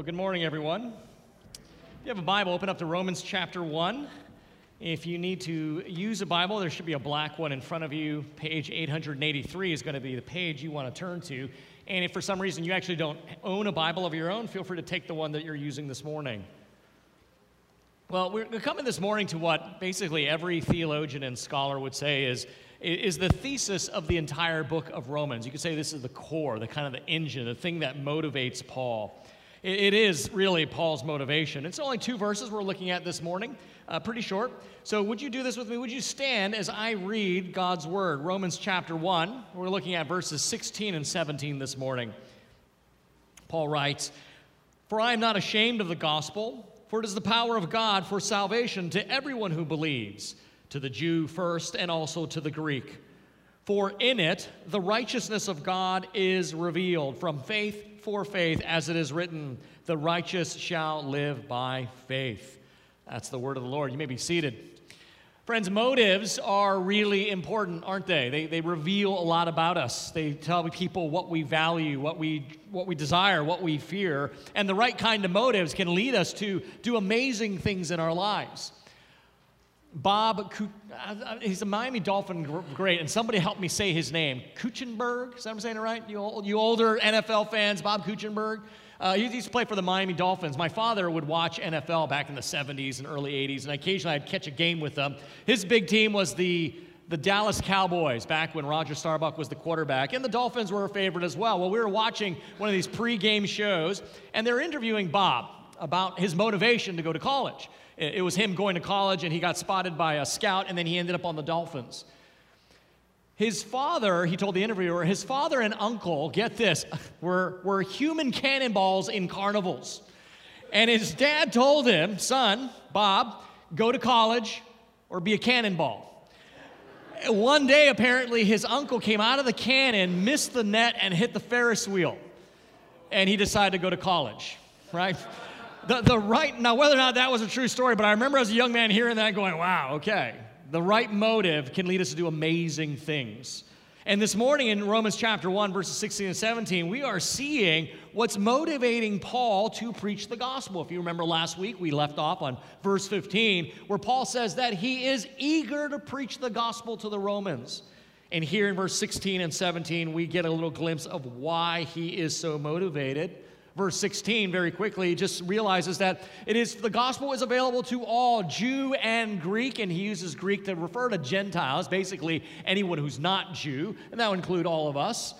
Well, good morning, everyone. If you have a Bible, open up to Romans chapter 1. If you need to use a Bible, there should be a black one in front of you. Page 883 is going to be the page you want to turn to. And if for some reason you actually don't own a Bible of your own, feel free to take the one that you're using this morning. Well, we're coming this morning to what basically every theologian and scholar would say is, is the thesis of the entire book of Romans. You could say this is the core, the kind of the engine, the thing that motivates Paul. It is really Paul's motivation. It's only two verses we're looking at this morning, uh, pretty short. So, would you do this with me? Would you stand as I read God's word? Romans chapter 1. We're looking at verses 16 and 17 this morning. Paul writes, For I am not ashamed of the gospel, for it is the power of God for salvation to everyone who believes, to the Jew first and also to the Greek. For in it the righteousness of God is revealed from faith for faith, as it is written, the righteous shall live by faith. That's the word of the Lord. You may be seated. Friends, motives are really important, aren't they? They, they reveal a lot about us. They tell people what we value, what we, what we desire, what we fear. And the right kind of motives can lead us to do amazing things in our lives. Bob, uh, he's a Miami Dolphin great, and somebody helped me say his name. Kuechenberg, is that what I'm saying it right? You, you older NFL fans, Bob Kuechenberg. Uh, he used to play for the Miami Dolphins. My father would watch NFL back in the 70s and early 80s, and occasionally I'd catch a game with them. His big team was the, the Dallas Cowboys back when Roger Staubach was the quarterback, and the Dolphins were a favorite as well. Well, we were watching one of these pre-game shows, and they're interviewing Bob about his motivation to go to college. It was him going to college, and he got spotted by a scout, and then he ended up on the Dolphins. His father, he told the interviewer, his father and uncle, get this, were, were human cannonballs in carnivals. And his dad told him, son, Bob, go to college or be a cannonball. One day, apparently, his uncle came out of the cannon, missed the net, and hit the Ferris wheel. And he decided to go to college, right? The, the right, now whether or not that was a true story, but I remember as a young man hearing that going, wow, okay. The right motive can lead us to do amazing things. And this morning in Romans chapter 1, verses 16 and 17, we are seeing what's motivating Paul to preach the gospel. If you remember last week, we left off on verse 15, where Paul says that he is eager to preach the gospel to the Romans. And here in verse 16 and 17, we get a little glimpse of why he is so motivated verse 16 very quickly just realizes that it is the gospel is available to all jew and greek and he uses greek to refer to gentiles basically anyone who's not jew and that would include all of us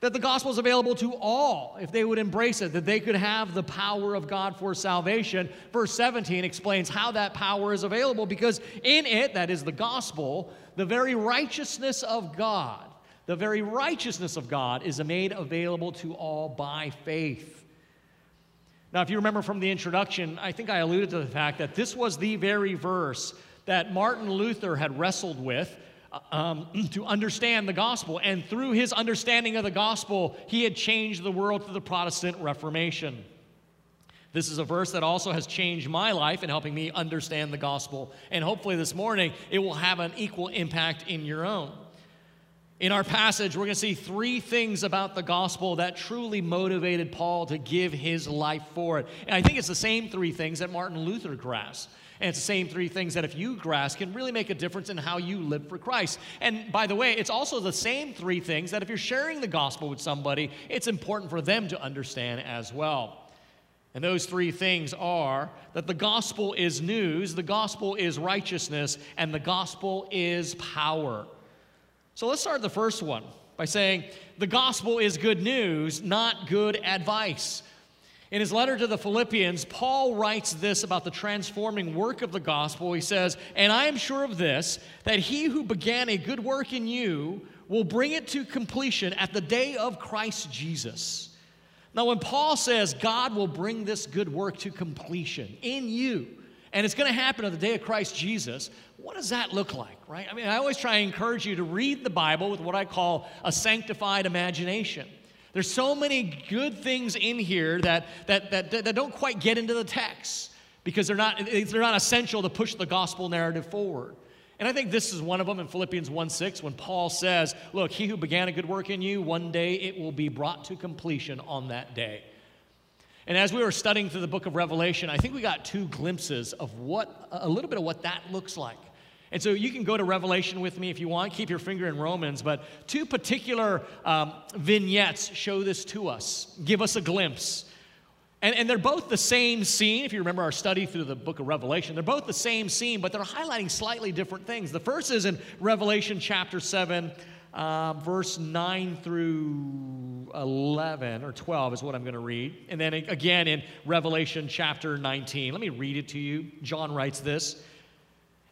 that the gospel is available to all if they would embrace it that they could have the power of god for salvation verse 17 explains how that power is available because in it that is the gospel the very righteousness of god the very righteousness of God is made available to all by faith. Now, if you remember from the introduction, I think I alluded to the fact that this was the very verse that Martin Luther had wrestled with uh, um, to understand the gospel. And through his understanding of the gospel, he had changed the world through the Protestant Reformation. This is a verse that also has changed my life in helping me understand the gospel. And hopefully, this morning, it will have an equal impact in your own. In our passage, we're going to see three things about the gospel that truly motivated Paul to give his life for it. And I think it's the same three things that Martin Luther grasped. And it's the same three things that if you grasp can really make a difference in how you live for Christ. And by the way, it's also the same three things that if you're sharing the gospel with somebody, it's important for them to understand as well. And those three things are that the gospel is news, the gospel is righteousness, and the gospel is power. So let's start the first one by saying the gospel is good news, not good advice. In his letter to the Philippians, Paul writes this about the transforming work of the gospel. He says, And I am sure of this, that he who began a good work in you will bring it to completion at the day of Christ Jesus. Now, when Paul says God will bring this good work to completion in you, and it's going to happen on the day of Christ Jesus. What does that look like, right? I mean, I always try to encourage you to read the Bible with what I call a sanctified imagination. There's so many good things in here that, that, that, that don't quite get into the text because they're not, they're not essential to push the gospel narrative forward. And I think this is one of them in Philippians 1 6 when Paul says, Look, he who began a good work in you, one day it will be brought to completion on that day. And as we were studying through the book of Revelation, I think we got two glimpses of what, a little bit of what that looks like. And so you can go to Revelation with me if you want, keep your finger in Romans, but two particular um, vignettes show this to us, give us a glimpse. And, and they're both the same scene. If you remember our study through the book of Revelation, they're both the same scene, but they're highlighting slightly different things. The first is in Revelation chapter 7, uh, verse 9 through 11 or 12 is what I'm going to read. And then again in Revelation chapter 19. Let me read it to you. John writes this.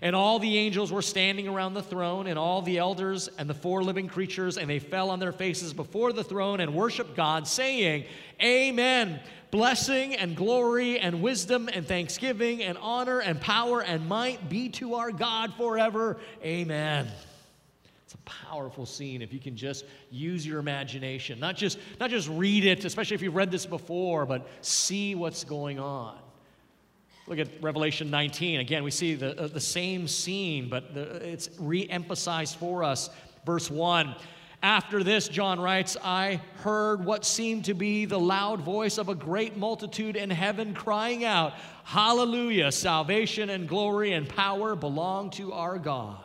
And all the angels were standing around the throne, and all the elders and the four living creatures, and they fell on their faces before the throne and worshiped God, saying, Amen. Blessing and glory and wisdom and thanksgiving and honor and power and might be to our God forever. Amen. It's a powerful scene if you can just use your imagination. Not just, not just read it, especially if you've read this before, but see what's going on. Look at Revelation 19. Again, we see the, uh, the same scene, but the, it's re emphasized for us. Verse 1 After this, John writes, I heard what seemed to be the loud voice of a great multitude in heaven crying out, Hallelujah! Salvation and glory and power belong to our God.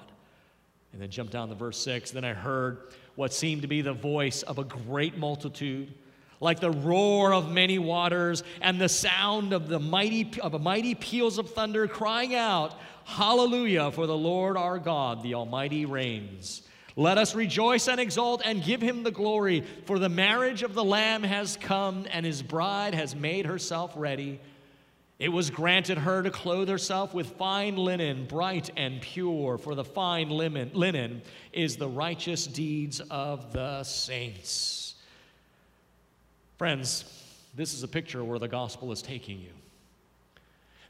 And then jump down to verse 6. Then I heard what seemed to be the voice of a great multitude like the roar of many waters and the sound of the mighty of a mighty peals of thunder crying out hallelujah for the lord our god the almighty reigns let us rejoice and exult and give him the glory for the marriage of the lamb has come and his bride has made herself ready it was granted her to clothe herself with fine linen, bright and pure, for the fine linen, linen is the righteous deeds of the saints. Friends, this is a picture where the gospel is taking you.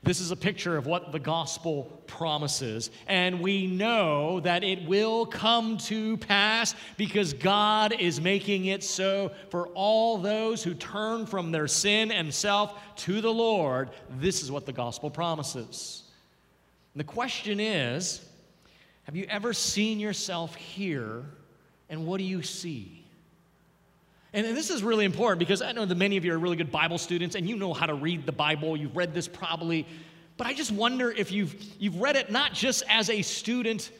This is a picture of what the gospel promises. And we know that it will come to pass because God is making it so for all those who turn from their sin and self to the Lord. This is what the gospel promises. And the question is have you ever seen yourself here, and what do you see? And this is really important because I know that many of you are really good Bible students and you know how to read the Bible. You've read this probably. But I just wonder if you've, you've read it not just as a student,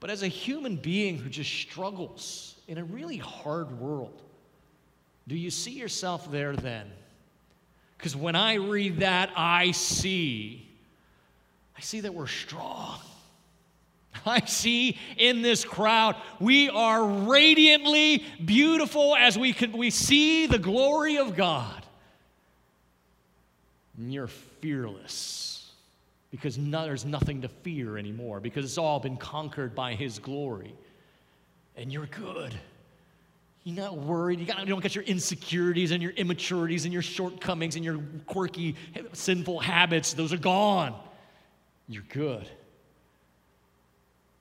but as a human being who just struggles in a really hard world. Do you see yourself there then? Because when I read that, I see, I see that we're strong. I see in this crowd. We are radiantly beautiful as we, can, we see the glory of God. And you're fearless because no, there's nothing to fear anymore because it's all been conquered by His glory. And you're good. You're not worried. You, got, you don't get your insecurities and your immaturities and your shortcomings and your quirky, sinful habits. Those are gone. You're good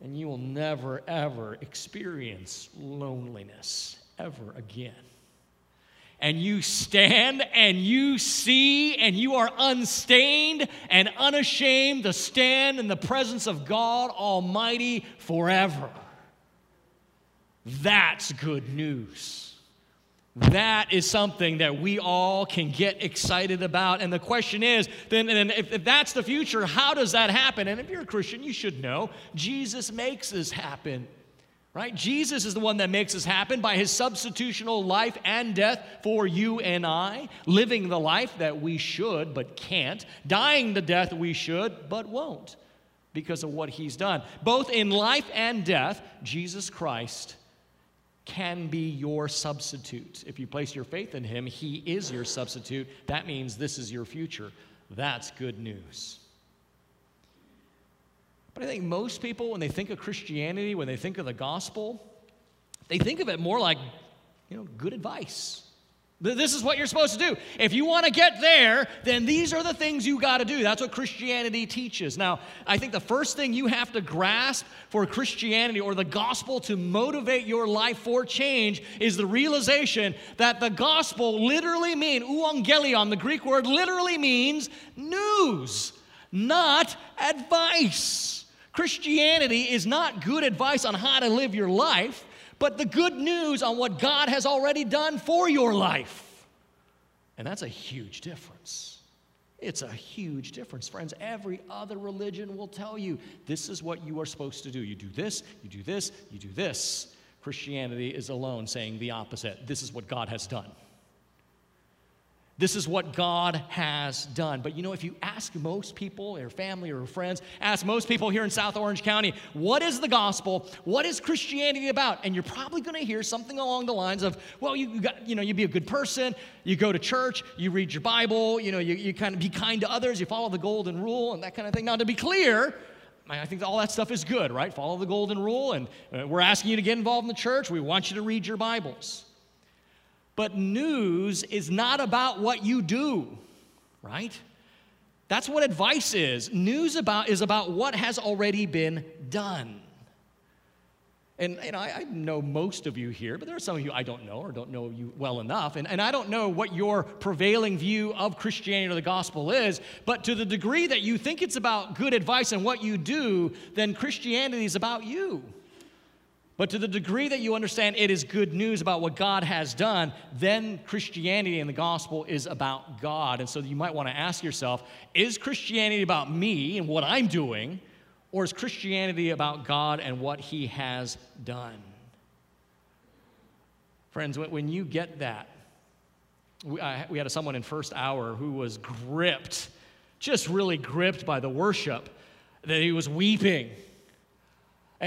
and you will never, ever experience loneliness ever again. And you stand and you see, and you are unstained and unashamed to stand in the presence of God Almighty forever. That's good news. That is something that we all can get excited about. And the question is then, if, if that's the future, how does that happen? And if you're a Christian, you should know Jesus makes this happen. Right? Jesus is the one that makes this happen by his substitutional life and death for you and I, living the life that we should but can't, dying the death we should but won't because of what he's done. Both in life and death, Jesus Christ can be your substitute. If you place your faith in him, he is your substitute. That means this is your future. That's good news. But I think most people, when they think of Christianity, when they think of the gospel, they think of it more like, you know, good advice. This is what you're supposed to do. If you want to get there, then these are the things you got to do. That's what Christianity teaches. Now, I think the first thing you have to grasp for Christianity or the gospel to motivate your life for change is the realization that the gospel literally means, euangelion, the Greek word literally means news, not advice. Christianity is not good advice on how to live your life but the good news on what God has already done for your life. And that's a huge difference. It's a huge difference. Friends, every other religion will tell you this is what you are supposed to do. You do this, you do this, you do this. Christianity is alone saying the opposite. This is what God has done. This is what God has done. But you know, if you ask most people, or family or friends, ask most people here in South Orange County, what is the gospel? What is Christianity about? And you're probably going to hear something along the lines of, well, you, got, you know, you be a good person, you go to church, you read your Bible, you know, you, you kind of be kind to others, you follow the golden rule and that kind of thing. Now, to be clear, I think all that stuff is good, right? Follow the golden rule, and uh, we're asking you to get involved in the church. We want you to read your Bibles. But news is not about what you do, right? That's what advice is. News about is about what has already been done. And, and I, I, know most of you here, but there are some of you I don't know or don't know you well enough. And, and I don't know what your prevailing view of Christianity or the gospel is, but to the degree that you think it's about good advice and what you do, then Christianity is about you. But to the degree that you understand it is good news about what God has done, then Christianity and the gospel is about God. And so you might want to ask yourself is Christianity about me and what I'm doing, or is Christianity about God and what He has done? Friends, when you get that, we, had someone in first hour who was gripped, just really gripped by the worship, that he was weeping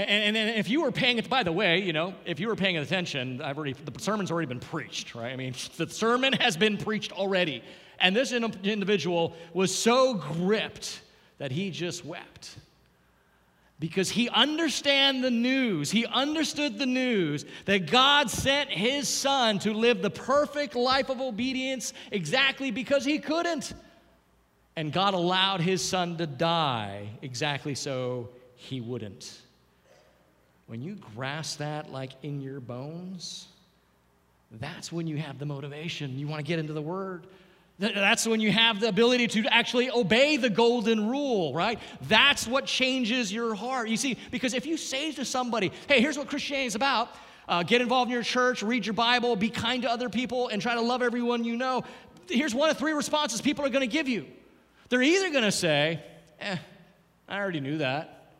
and, and, if you were paying by the way, you know, if you were paying attention, I've already, the sermon's already been preached, right? I mean, the sermon has been preached already. And this individual was so gripped that he just wept because he understand the news he understood the news that god sent his son to live the perfect life of obedience exactly because he couldn't and god allowed his son to die exactly so he wouldn't when you grasp that like in your bones, that's when you have the motivation. You want to get into the Word. That's when you have the ability to actually obey the golden rule, right? That's what changes your heart. You see, because if you say to somebody, hey, here's what Christianity is about, uh, get involved in your church, read your Bible, be kind to other people, and try to love everyone you know, here's one of three responses people are going to give you. They're either going to say, eh, I already knew that,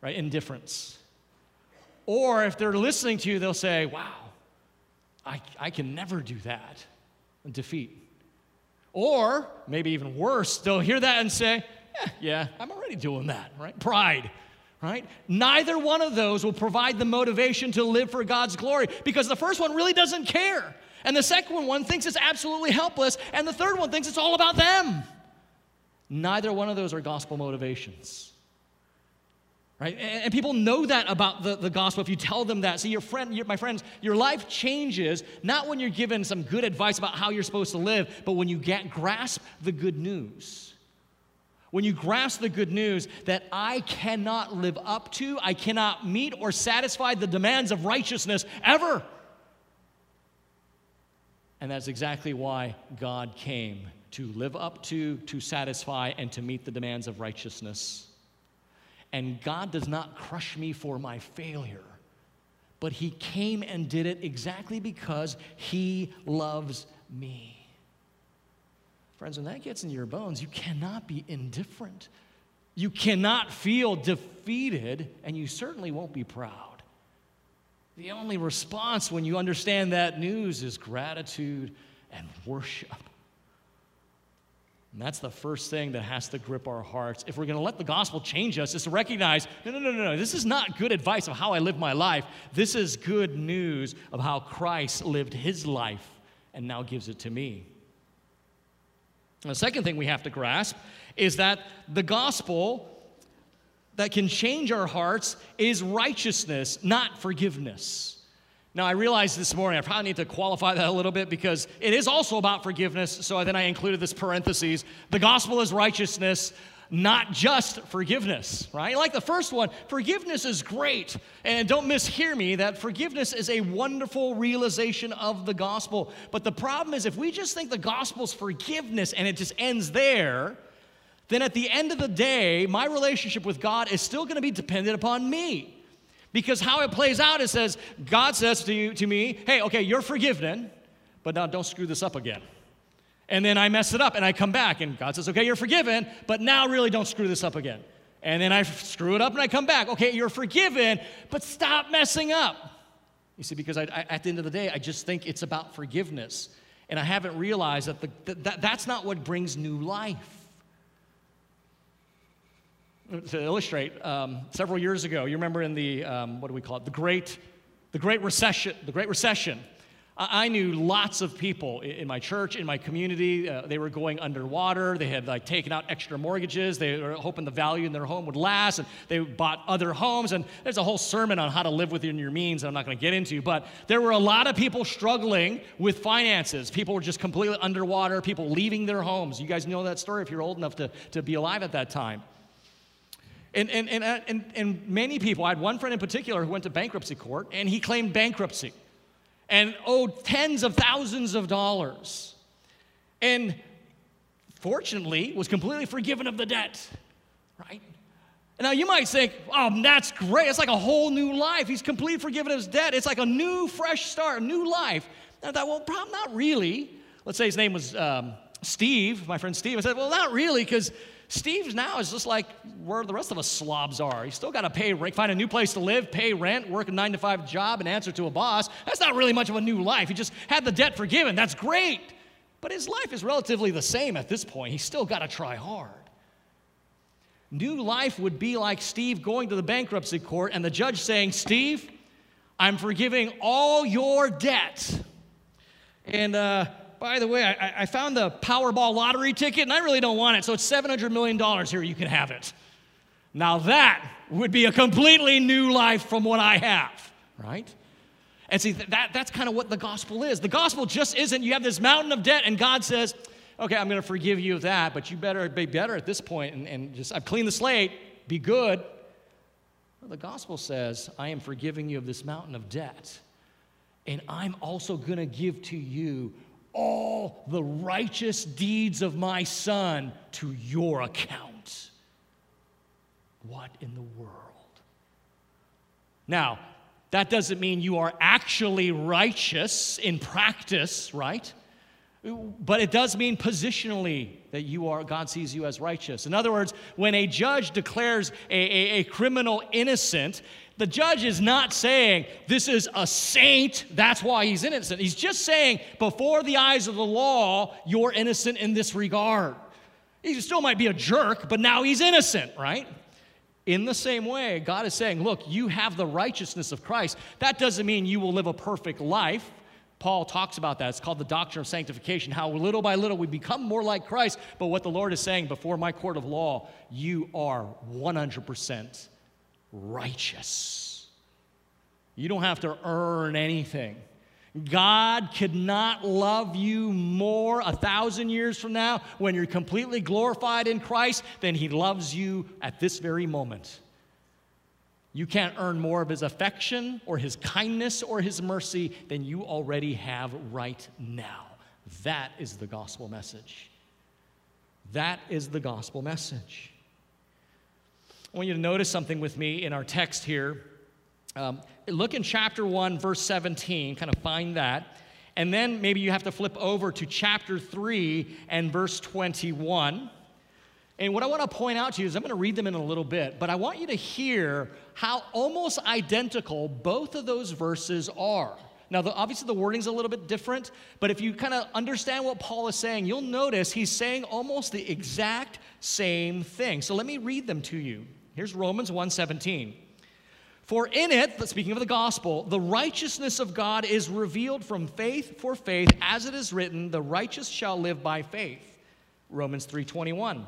right? Indifference. Or if they're listening to you, they'll say, Wow, I, I can never do that. Defeat. Or maybe even worse, they'll hear that and say, eh, Yeah, I'm already doing that, right? Pride. Right? Neither one of those will provide the motivation to live for God's glory because the first one really doesn't care. And the second one thinks it's absolutely helpless. And the third one thinks it's all about them. Neither one of those are gospel motivations right and, people know that about the, the gospel if you tell them that see your friend your, my friends your life changes not when you're given some good advice about how you're supposed to live but when you get grasp the good news when you grasp the good news that I cannot live up to, I cannot meet or satisfy the demands of righteousness ever. And that's exactly why God came to live up to, to satisfy, and to meet the demands of righteousness. And God does not crush me for my failure, but He came and did it exactly because He loves me. Friends, when that gets in your bones, you cannot be indifferent. You cannot feel defeated, and you certainly won't be proud. The only response when you understand that news is gratitude and worship. And that's the first thing that has to grip our hearts. If we're going to let the gospel change us, is to recognize no, no, no, no, no. This is not good advice of how I live my life. This is good news of how Christ lived his life and now gives it to me. And the second thing we have to grasp is that the gospel that can change our hearts is righteousness, not forgiveness. Now, I realized this morning I probably need to qualify that a little bit because it is also about forgiveness. So then I included this parentheses. The gospel is righteousness, not just forgiveness, right? Like the first one, forgiveness is great. And don't mishear me that forgiveness is a wonderful realization of the gospel. But the problem is, if we just think the gospel's forgiveness and it just ends there, then at the end of the day, my relationship with God is still going to be dependent upon me. Because how it plays out, it says, God says to you, to me, hey, okay, you're forgiven, but now don't screw this up again. And then I mess it up and I come back and God says, okay, you're forgiven, but now really don't screw this up again. And then I screw it up and I come back. Okay, you're forgiven, but stop messing up. You see, because I, I, at the end of the day, I just think it's about forgiveness. And I haven't realized that, the, that that's not what brings new life to illustrate, um, several years ago, you remember in the, um, what do we call it, the Great, the Great Recession, the Great Recession. I, I knew lots of people in my church, in my community, uh, they were going underwater. They had like taken out extra mortgages. They were hoping the value in their home would last, and they bought other homes. And there's a whole sermon on how to live within your means I'm not going to get into. But there were a lot of people struggling with finances. People were just completely underwater. People leaving their homes. You guys know that story if you're old enough to, to be alive at that time. And, and, and, uh, and, and many people, I had one friend in particular who went to bankruptcy court and he claimed bankruptcy and owed tens of thousands of dollars. And fortunately, was completely forgiven of the debt, right? Now you might think, oh, that's great. It's like a whole new life. He's completely forgiven his debt. It's like a new, fresh start, a new life. And I thought, well, probably not really. Let's say his name was um, Steve, my friend Steve. I said, well, not really, because Steve now is just like where the rest of us slobs are. He's still got to pay, find a new place to live, pay rent, work a nine to five job, and answer to a boss. That's not really much of a new life. He just had the debt forgiven. That's great. But his life is relatively the same at this point. He's still got to try hard. New life would be like Steve going to the bankruptcy court and the judge saying, Steve, I'm forgiving all your debt. And uh, by the way, I, I found the Powerball lottery ticket and I really don't want it, so it's $700 million here, you can have it. Now that would be a completely new life from what I have, right? And see, that, that's kind of what the gospel is. The gospel just isn't you have this mountain of debt and God says, okay, I'm going to forgive you of that, but you better be better at this point and, and just, I've cleaned the slate, be good. Well, the gospel says, I am forgiving you of this mountain of debt, and I'm also going to give to you all the righteous deeds of my son to your account. What in the world? Now, that doesn't mean you are actually righteous in practice, right? But it does mean positionally that you are, God sees you as righteous. In other words, when a judge declares a, a, a criminal innocent, the judge is not saying this is a saint, that's why he's innocent. He's just saying, before the eyes of the law, you're innocent in this regard. He still might be a jerk, but now he's innocent, right? In the same way, God is saying, look, you have the righteousness of Christ. That doesn't mean you will live a perfect life. Paul talks about that. It's called the doctrine of sanctification, how little by little we become more like Christ. But what the Lord is saying, before my court of law, you are 100% righteous. You don't have to earn anything. God could not love you more a thousand years from now when you're completely glorified in Christ than He loves you at this very moment. You can't earn more of His affection or His kindness or His mercy than you already have right now. That is the gospel message. That is the gospel message. I want you to notice something with me in our text here. Um, look in chapter 1, verse 17, kind of find that. And then maybe you have to flip over to chapter 3 and verse 21. And what I want to point out to you is I'm going to read them in a little bit, but I want you to hear how almost identical both of those verses are. Now, the, obviously, the wording's a little bit different, but if you kind of understand what Paul is saying, you'll notice he's saying almost the exact same thing. So let me read them to you. Here's Romans 1:17. For in it, speaking of the gospel, the righteousness of God is revealed from faith for faith, as it is written, the righteous shall live by faith. Romans 3:21.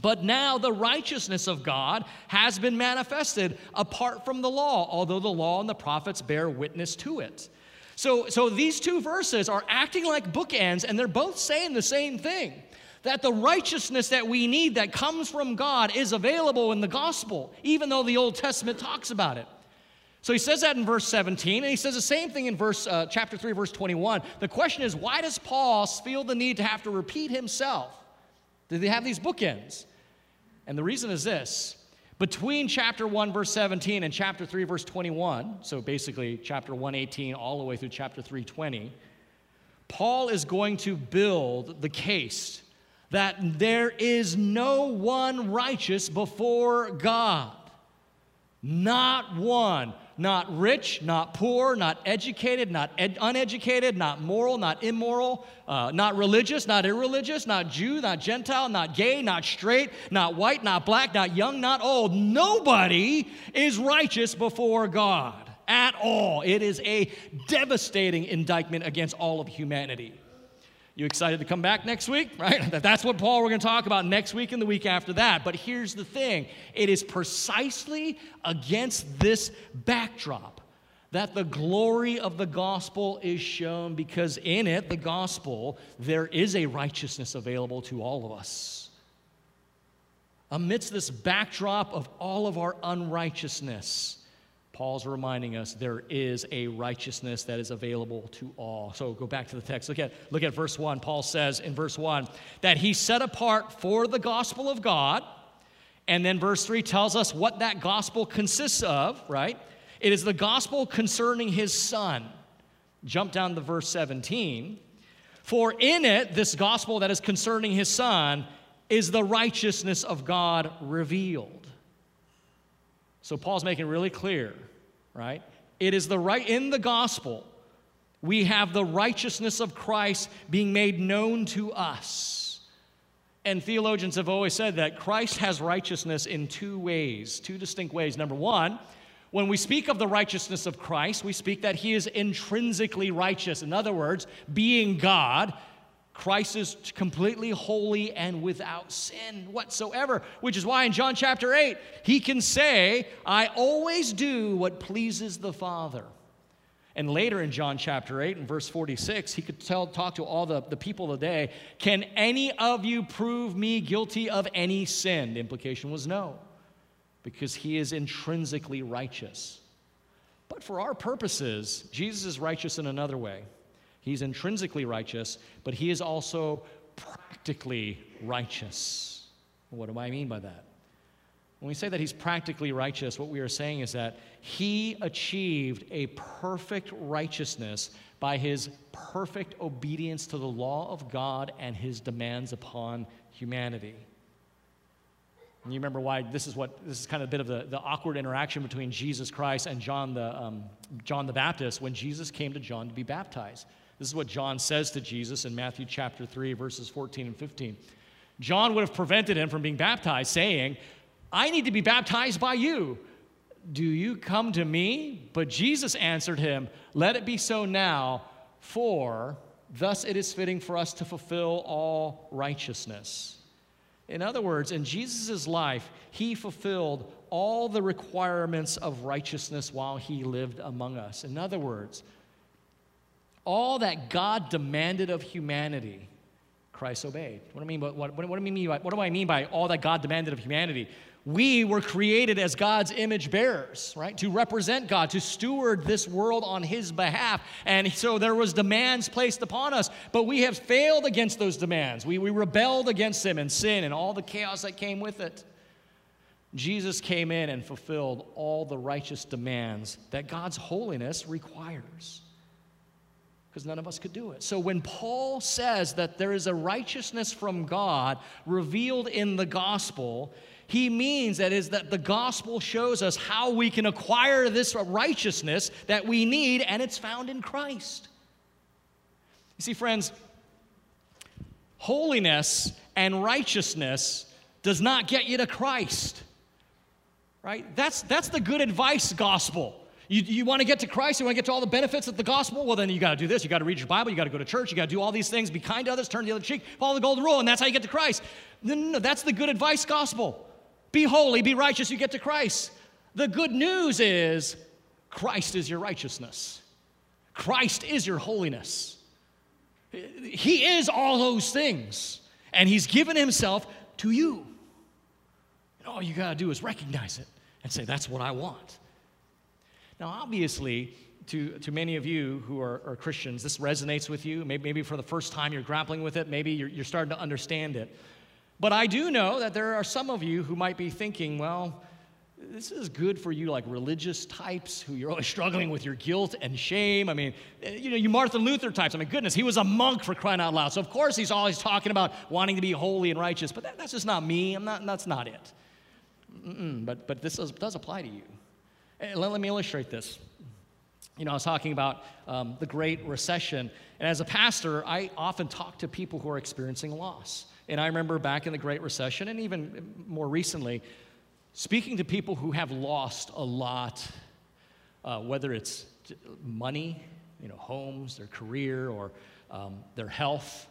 But now the righteousness of God has been manifested apart from the law, although the law and the prophets bear witness to it. So, so these two verses are acting like bookends, and they're both saying the same thing that the righteousness that we need that comes from God is available in the gospel, even though the Old Testament talks about it. So he says that in verse 17, and he says the same thing in verse uh, chapter 3, verse 21. The question is, why does Paul feel the need to have to repeat himself? They have these bookends? And the reason is this between chapter 1, verse 17, and chapter 3, verse 21, so basically chapter 118 all the way through chapter 320, Paul is going to build the case that there is no one righteous before God. Not one not rich, not poor, not educated, not ed- uneducated, not moral, not immoral, uh, not religious, not irreligious, not Jew, not Gentile, not gay, not straight, not white, not black, not young, not old. Nobody is righteous before God at all. It is a devastating indictment against all of humanity. You excited to come back next week? Right? That's what Paul we're going to talk about next week and the week after that. But here's the thing it is precisely against this backdrop that the glory of the gospel is shown because in it, the gospel, there is a righteousness available to all of us. Amidst this backdrop of all of our unrighteousness, Paul's reminding us there is a righteousness that is available to all. So go back to the text. Look at, look at verse 1. Paul says in verse 1 that he set apart for the gospel of God. And then verse 3 tells us what that gospel consists of, right? It is the gospel concerning his son. Jump down to verse 17. For in it, this gospel that is concerning his son, is the righteousness of God revealed. So Paul's making really clear, right? It is the right in the gospel. We have the righteousness of Christ being made known to us. And theologians have always said that Christ has righteousness in two ways, two distinct ways. Number one, when we speak of the righteousness of Christ, we speak that he is intrinsically righteous. In other words, being God, Christ is completely holy and without sin whatsoever, which is why in John chapter 8, he can say, I always do what pleases the Father. And later in John chapter 8, in verse 46, he could tell, talk to all the, the people of the day, Can any of you prove me guilty of any sin? The implication was no, because he is intrinsically righteous. But for our purposes, Jesus is righteous in another way. He's intrinsically righteous, but he is also practically righteous. What do I mean by that? When we say that he's practically righteous, what we are saying is that he achieved a perfect righteousness by his perfect obedience to the law of God and his demands upon humanity. And you remember why this is what this is kind of a bit of the, the awkward interaction between Jesus Christ and John the, um, John the Baptist when Jesus came to John to be baptized. This is what John says to Jesus in Matthew chapter 3, verses 14 and 15. John would have prevented him from being baptized, saying, I need to be baptized by you. Do you come to me? But Jesus answered him, Let it be so now, for thus it is fitting for us to fulfill all righteousness. In other words, in Jesus' life, he fulfilled all the requirements of righteousness while he lived among us. In other words, all that God demanded of humanity, Christ obeyed. What do I mean by, what, what, what, do I mean by, what do I mean by all that God demanded of humanity? We were created as God's image bearers, right? To represent God, to steward this world on His behalf. And so there was demands placed upon us, but we have failed against those demands. We, we rebelled against Him and sin and all the chaos that came with it. Jesus came in and fulfilled all the righteous demands that God's holiness requires because none of us could do it. So when Paul says that there is a righteousness from God revealed in the gospel, he means that is that the gospel shows us how we can acquire this righteousness that we need and it's found in Christ. You see friends, holiness and righteousness does not get you to Christ. Right? That's that's the good advice gospel. You, you want to get to Christ, you want to get to all the benefits of the gospel? Well, then you got to do this. You got to read your Bible, you got to go to church, you got to do all these things, be kind to others, turn the other cheek, follow the golden rule, and that's how you get to Christ. No, no, no, that's the good advice gospel. Be holy, be righteous, you get to Christ. The good news is Christ is your righteousness, Christ is your holiness. He is all those things, and He's given Himself to you. And all you got to do is recognize it and say, That's what I want. Now, obviously, to, to many of you who are, are Christians, this resonates with you. Maybe, maybe, for the first time you're grappling with it, maybe you're, you're starting to understand it. But I do know that there are some of you who might be thinking, well, this is good for you, like religious types who you're always struggling with your guilt and shame. I mean, you know, you Martin Luther types. I mean, goodness, he was a monk for crying out loud. So, of course, he's always talking about wanting to be holy and righteous. But that, that's just not me. I'm not, that's not it. Mm-mm, but, but this does, does apply to you. Let, let me illustrate this. You know, I was talking about um, the Great Recession, and as a pastor, I often talk to people who are experiencing loss. And I remember back in the Great Recession, and even more recently, speaking to people who have lost a lot, uh, whether it's money, you know, homes, their career, or um, their health,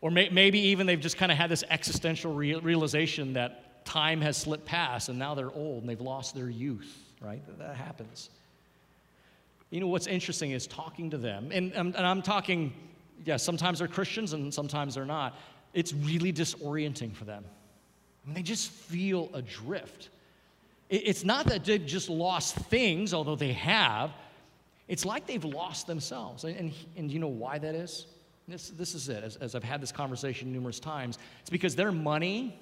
or may- maybe even they've just kind of had this existential re- realization that time has slipped past and now they're old and they've lost their youth right? That happens. You know what's interesting is talking to them, and, um, and I'm talking, yeah, sometimes they're Christians and sometimes they're not. It's really disorienting for them. I mean, they just feel adrift. It's not that they've just lost things, although they have. It's like they've lost themselves. And, and, and you know why that is? This, this is it. As, as I've had this conversation numerous times, it's because their money,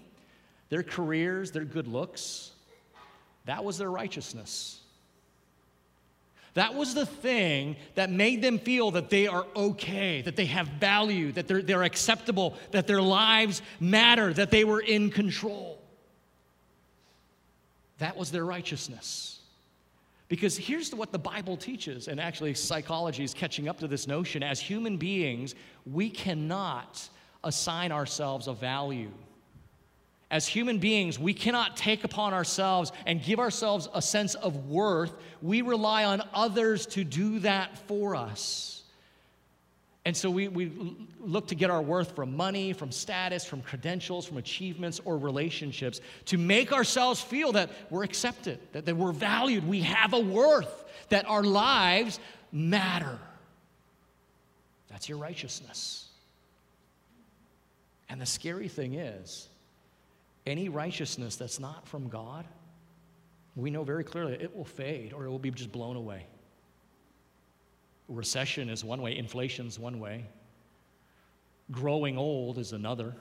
their careers, their good looks, that was their righteousness. That was the thing that made them feel that they are okay, that they have value, that they're, they're acceptable, that their lives matter, that they were in control. That was their righteousness. Because here's what the Bible teaches, and actually, psychology is catching up to this notion. As human beings, we cannot assign ourselves a value as human beings, we cannot take upon ourselves and give ourselves a sense of worth. We rely on others to do that for us. And so we, we look to get our worth from money, from status, from credentials, from achievements, or relationships to make ourselves feel that we're accepted, that, that we're valued, we have a worth, that our lives matter. That's your righteousness. And the scary thing is, any righteousness that's not from God, we know very clearly it will fade or it will be just blown away. Recession is one way, inflation is one way, growing old is another.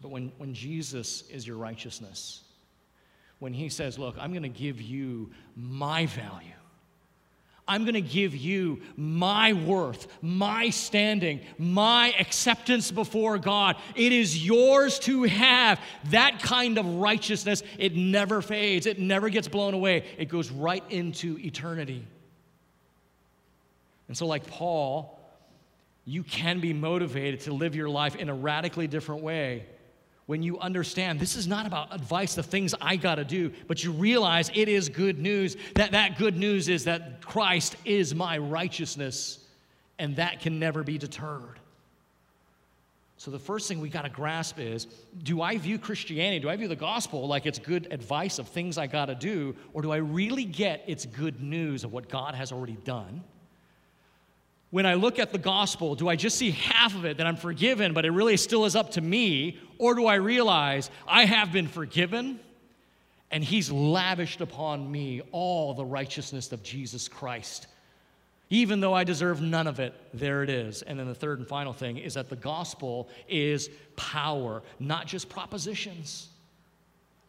But when, when Jesus is your righteousness, when he says, Look, I'm going to give you my value, I'm going to give you my worth, my standing, my acceptance before God. It is yours to have. That kind of righteousness, it never fades, it never gets blown away, it goes right into eternity. And so, like Paul, you can be motivated to live your life in a radically different way when you understand this is not about advice, the things I got to do, but you realize it is good news. That that good news is that Christ is my righteousness, and that can never be deterred. So the first thing we got to grasp is do I view Christianity, do I view the gospel like it's good advice of things I got to do, or do I really get its good news of what God has already done? When I look at the gospel, do I just see half of it that I'm forgiven, but it really still is up to me? Or do I realize I have been forgiven and he's lavished upon me all the righteousness of Jesus Christ? Even though I deserve none of it, there it is. And then the third and final thing is that the gospel is power, not just propositions.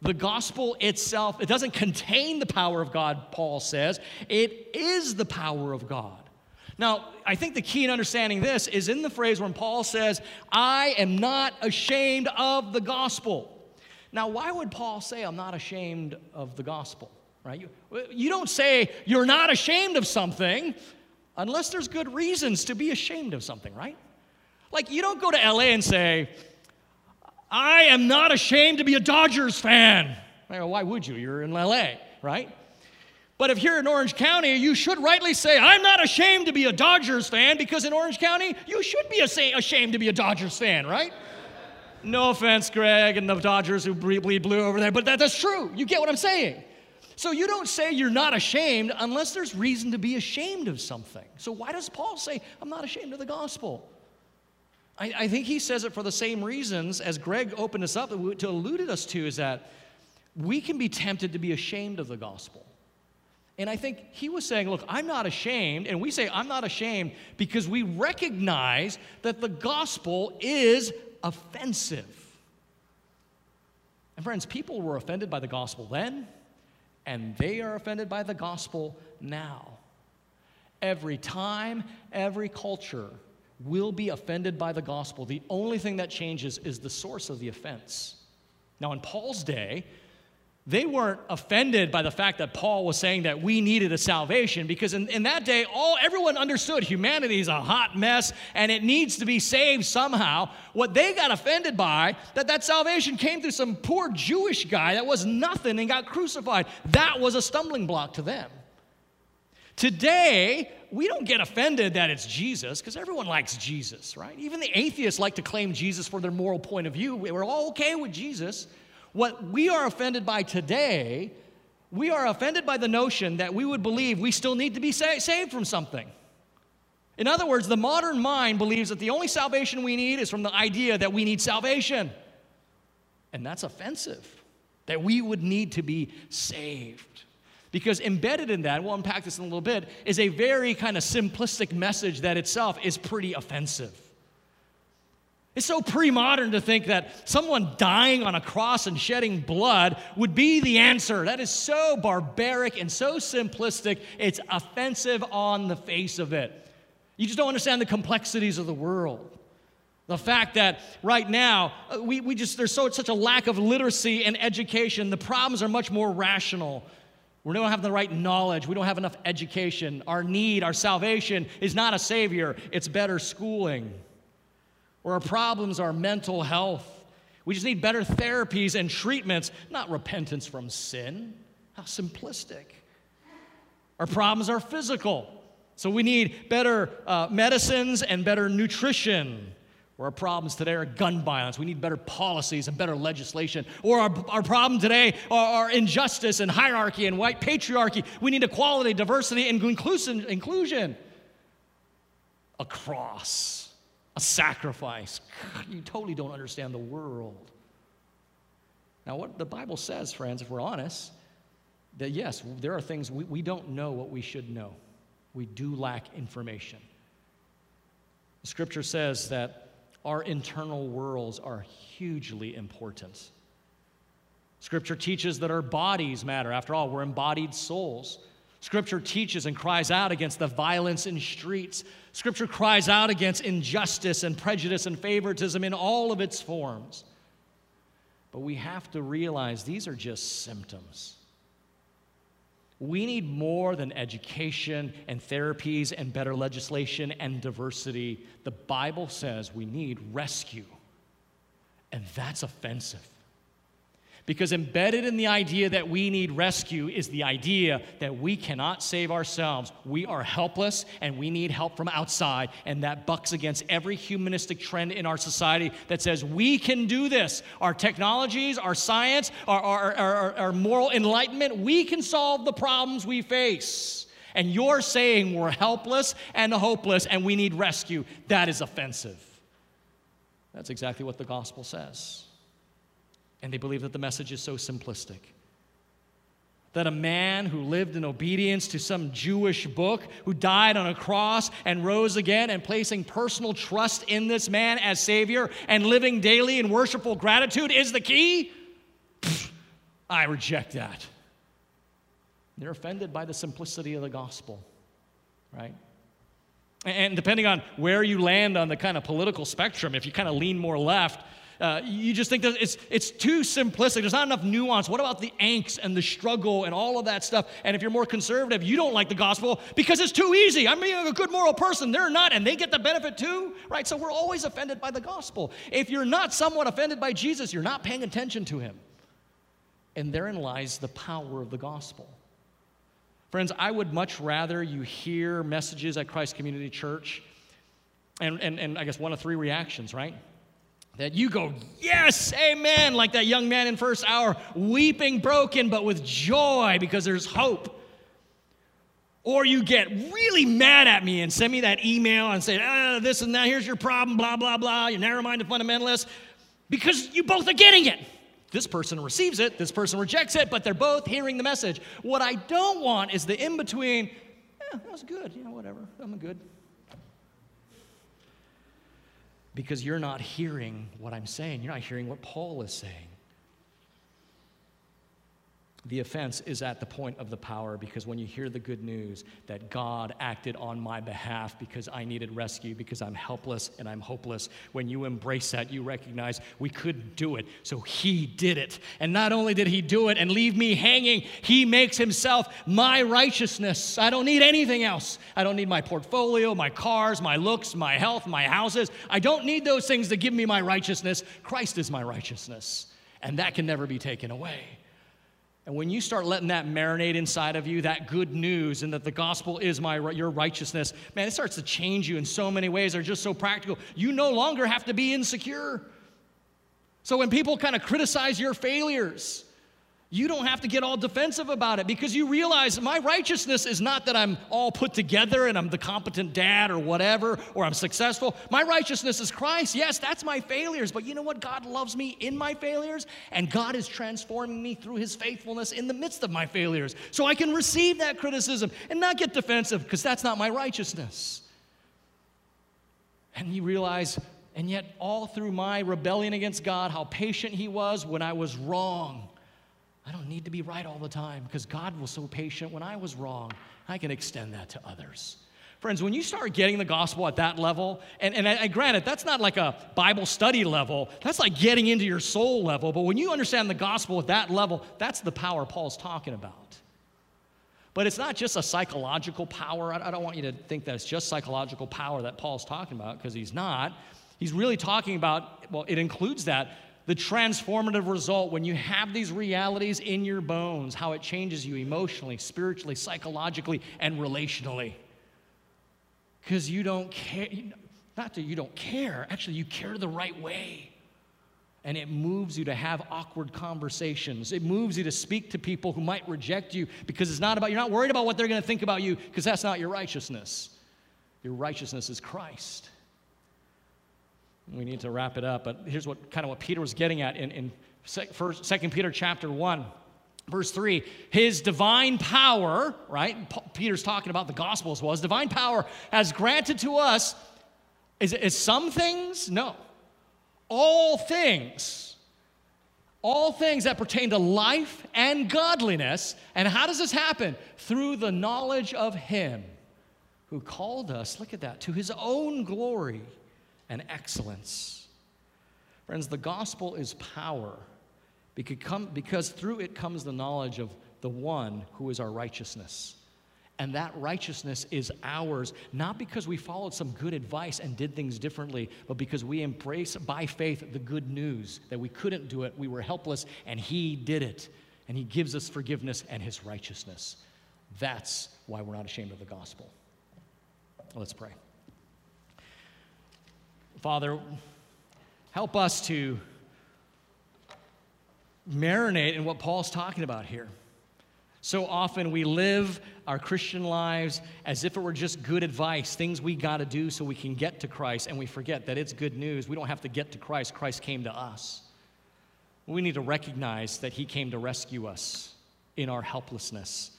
The gospel itself, it doesn't contain the power of God, Paul says. It is the power of God. Now, I think the key in understanding this is in the phrase when Paul says, I am not ashamed of the gospel. Now, why would Paul say, I'm not ashamed of the gospel? Right? You, you don't say you're not ashamed of something unless there's good reasons to be ashamed of something, right? Like, you don't go to LA and say, I am not ashamed to be a Dodgers fan. Why would you? You're in LA, right? But if you're in Orange County, you should rightly say, I'm not ashamed to be a Dodgers fan because in Orange County, you should be ashamed to be a Dodgers fan, right? No offense, Greg, and the Dodgers who bleed blue over there, but that, that's true. You get what I'm saying. So you don't say you're not ashamed unless there's reason to be ashamed of something. So why does Paul say, I'm not ashamed of the gospel? I, I think he says it for the same reasons as Greg opened us up to alluded us to, is that we can be tempted to be ashamed of the gospel. And I think he was saying, Look, I'm not ashamed. And we say, I'm not ashamed because we recognize that the gospel is offensive. And friends, people were offended by the gospel then, and they are offended by the gospel now. Every time, every culture will be offended by the gospel. The only thing that changes is the source of the offense. Now, in Paul's day, they weren't offended by the fact that Paul was saying that we needed a salvation because in, in that day, all everyone understood humanity is a hot mess and it needs to be saved somehow. What they got offended by, that that salvation came through some poor Jewish guy that was nothing and got crucified. That was a stumbling block to them. Today, we don't get offended that it's Jesus because everyone likes Jesus, right? Even the atheists like to claim Jesus for their moral point of view. We're all okay with Jesus. What we are offended by today, we are offended by the notion that we would believe we still need to be sa- saved from something. In other words, the modern mind believes that the only salvation we need is from the idea that we need salvation. And that's offensive, that we would need to be saved. Because embedded in that, we'll unpack this in a little bit, is a very kind of simplistic message that itself is pretty offensive. It's so pre modern to think that someone dying on a cross and shedding blood would be the answer. That is so barbaric and so simplistic, it's offensive on the face of it. You just don't understand the complexities of the world. The fact that right now, uh, we, we just, there's so, such a lack of literacy and education, the problems are much more rational. We don't have the right knowledge. We don't have enough education. Our need, our salvation is not a savior, it's better schooling or our problems are mental health. We just need better therapies and treatments, not repentance from sin. How simplistic. Our problems are physical. So we need better uh, medicines and better nutrition. Or our problems today are gun violence. We need better policies and better legislation. Or our, our problem today are, are injustice and hierarchy and white patriarchy. We need equality, diversity, and inclusion. inclusion. A sacrifice. You totally don't understand the world. Now, what the Bible says, friends, if we're honest, that yes, there are things we, we don't know what we should know. We do lack information. The scripture says that our internal worlds are hugely important. Scripture teaches that our bodies matter. After all, we're embodied souls. Scripture teaches and cries out against the violence in streets. Scripture cries out against injustice and prejudice and favoritism in all of its forms. But we have to realize these are just symptoms. We need more than education and therapies and better legislation and diversity. The Bible says we need rescue, and that's offensive. Because embedded in the idea that we need rescue is the idea that we cannot save ourselves. We are helpless and we need help from outside. And that bucks against every humanistic trend in our society that says we can do this. Our technologies, our science, our, our, our, our moral enlightenment, we can solve the problems we face. And you're saying we're helpless and hopeless and we need rescue. That is offensive. That's exactly what the gospel says. And they believe that the message is so simplistic. That a man who lived in obedience to some Jewish book, who died on a cross and rose again, and placing personal trust in this man as Savior and living daily in worshipful gratitude is the key? Pfft, I reject that. They're offended by the simplicity of the gospel, right? And depending on where you land on the kind of political spectrum, if you kind of lean more left, uh, you just think that it's, it's too simplistic. There's not enough nuance. What about the angst and the struggle and all of that stuff? And if you're more conservative, you don't like the gospel because it's too easy. I'm being a good moral person. They're not, and they get the benefit too, right? So we're always offended by the gospel. If you're not somewhat offended by Jesus, you're not paying attention to him. And therein lies the power of the gospel. Friends, I would much rather you hear messages at Christ Community Church, and, and, and I guess one of three reactions, right? That you go, yes, amen, like that young man in first hour, weeping, broken, but with joy because there's hope. Or you get really mad at me and send me that email and say, ah, this and that, here's your problem, blah, blah, blah, you're narrow minded fundamentalist, because you both are getting it. This person receives it, this person rejects it, but they're both hearing the message. What I don't want is the in between, yeah, that was good, you know, whatever, I'm good. Because you're not hearing what I'm saying, you're not hearing what Paul is saying. The offense is at the point of the power because when you hear the good news that God acted on my behalf because I needed rescue, because I'm helpless and I'm hopeless, when you embrace that, you recognize we couldn't do it. So He did it. And not only did He do it and leave me hanging, He makes Himself my righteousness. I don't need anything else. I don't need my portfolio, my cars, my looks, my health, my houses. I don't need those things to give me my righteousness. Christ is my righteousness. And that can never be taken away. And when you start letting that marinate inside of you, that good news, and that the gospel is my your righteousness, man, it starts to change you in so many ways. They're just so practical. You no longer have to be insecure. So when people kind of criticize your failures, you don't have to get all defensive about it because you realize my righteousness is not that I'm all put together and I'm the competent dad or whatever, or I'm successful. My righteousness is Christ. Yes, that's my failures, but you know what? God loves me in my failures, and God is transforming me through his faithfulness in the midst of my failures. So I can receive that criticism and not get defensive because that's not my righteousness. And you realize, and yet, all through my rebellion against God, how patient he was when I was wrong I don't need to be right all the time because God was so patient when I was wrong. I can extend that to others. Friends, when you start getting the gospel at that level, and, and I, I granted, that's not like a Bible study level, that's like getting into your soul level. But when you understand the gospel at that level, that's the power Paul's talking about. But it's not just a psychological power. I, I don't want you to think that it's just psychological power that Paul's talking about, because he's not. He's really talking about, well, it includes that, the transformative result when you have these realities in your bones, how it changes you emotionally, spiritually, psychologically, and relationally. Because you don't care, not that you don't care, actually, you care the right way. And it moves you to have awkward conversations. It moves you to speak to people who might reject you because it's not about, you're not worried about what they're going to think about you because that's not your righteousness. Your righteousness is Christ. We need to wrap it up, but here's what kind of what Peter was getting at in, in first, Second Peter chapter 1. Verse 3, his divine power, right? Peter's talking about the gospel as well. His divine power has granted to us, is, is some things? No. All things. All things that pertain to life and godliness. And how does this happen? Through the knowledge of him who called us, look at that, to his own glory and excellence. Friends, the gospel is power because through it comes the knowledge of the one who is our righteousness. And that righteousness is ours, not because we followed some good advice and did things differently, but because we embrace by faith the good news that we couldn't do it, we were helpless, and He did it. And He gives us forgiveness and His righteousness. That's why we're not ashamed of the gospel. Let's pray. Father, help us to marinate in what Paul's talking about here. So often we live our Christian lives as if it were just good advice, things we got to do so we can get to Christ, and we forget that it's good news. We don't have to get to Christ, Christ came to us. We need to recognize that He came to rescue us in our helplessness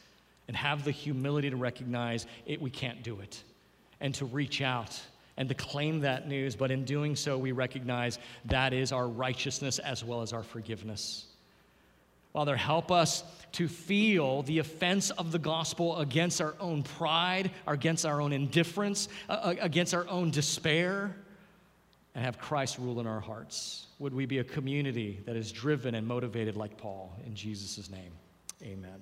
and have the humility to recognize it, we can't do it and to reach out and to claim that news, but in doing so, we recognize that is our righteousness as well as our forgiveness. Father, help us to feel the offense of the gospel against our own pride, against our own indifference, uh, uh, against our own despair, and have Christ rule in our hearts. Would we be a community that is driven and motivated like Paul? In Jesus' name, amen.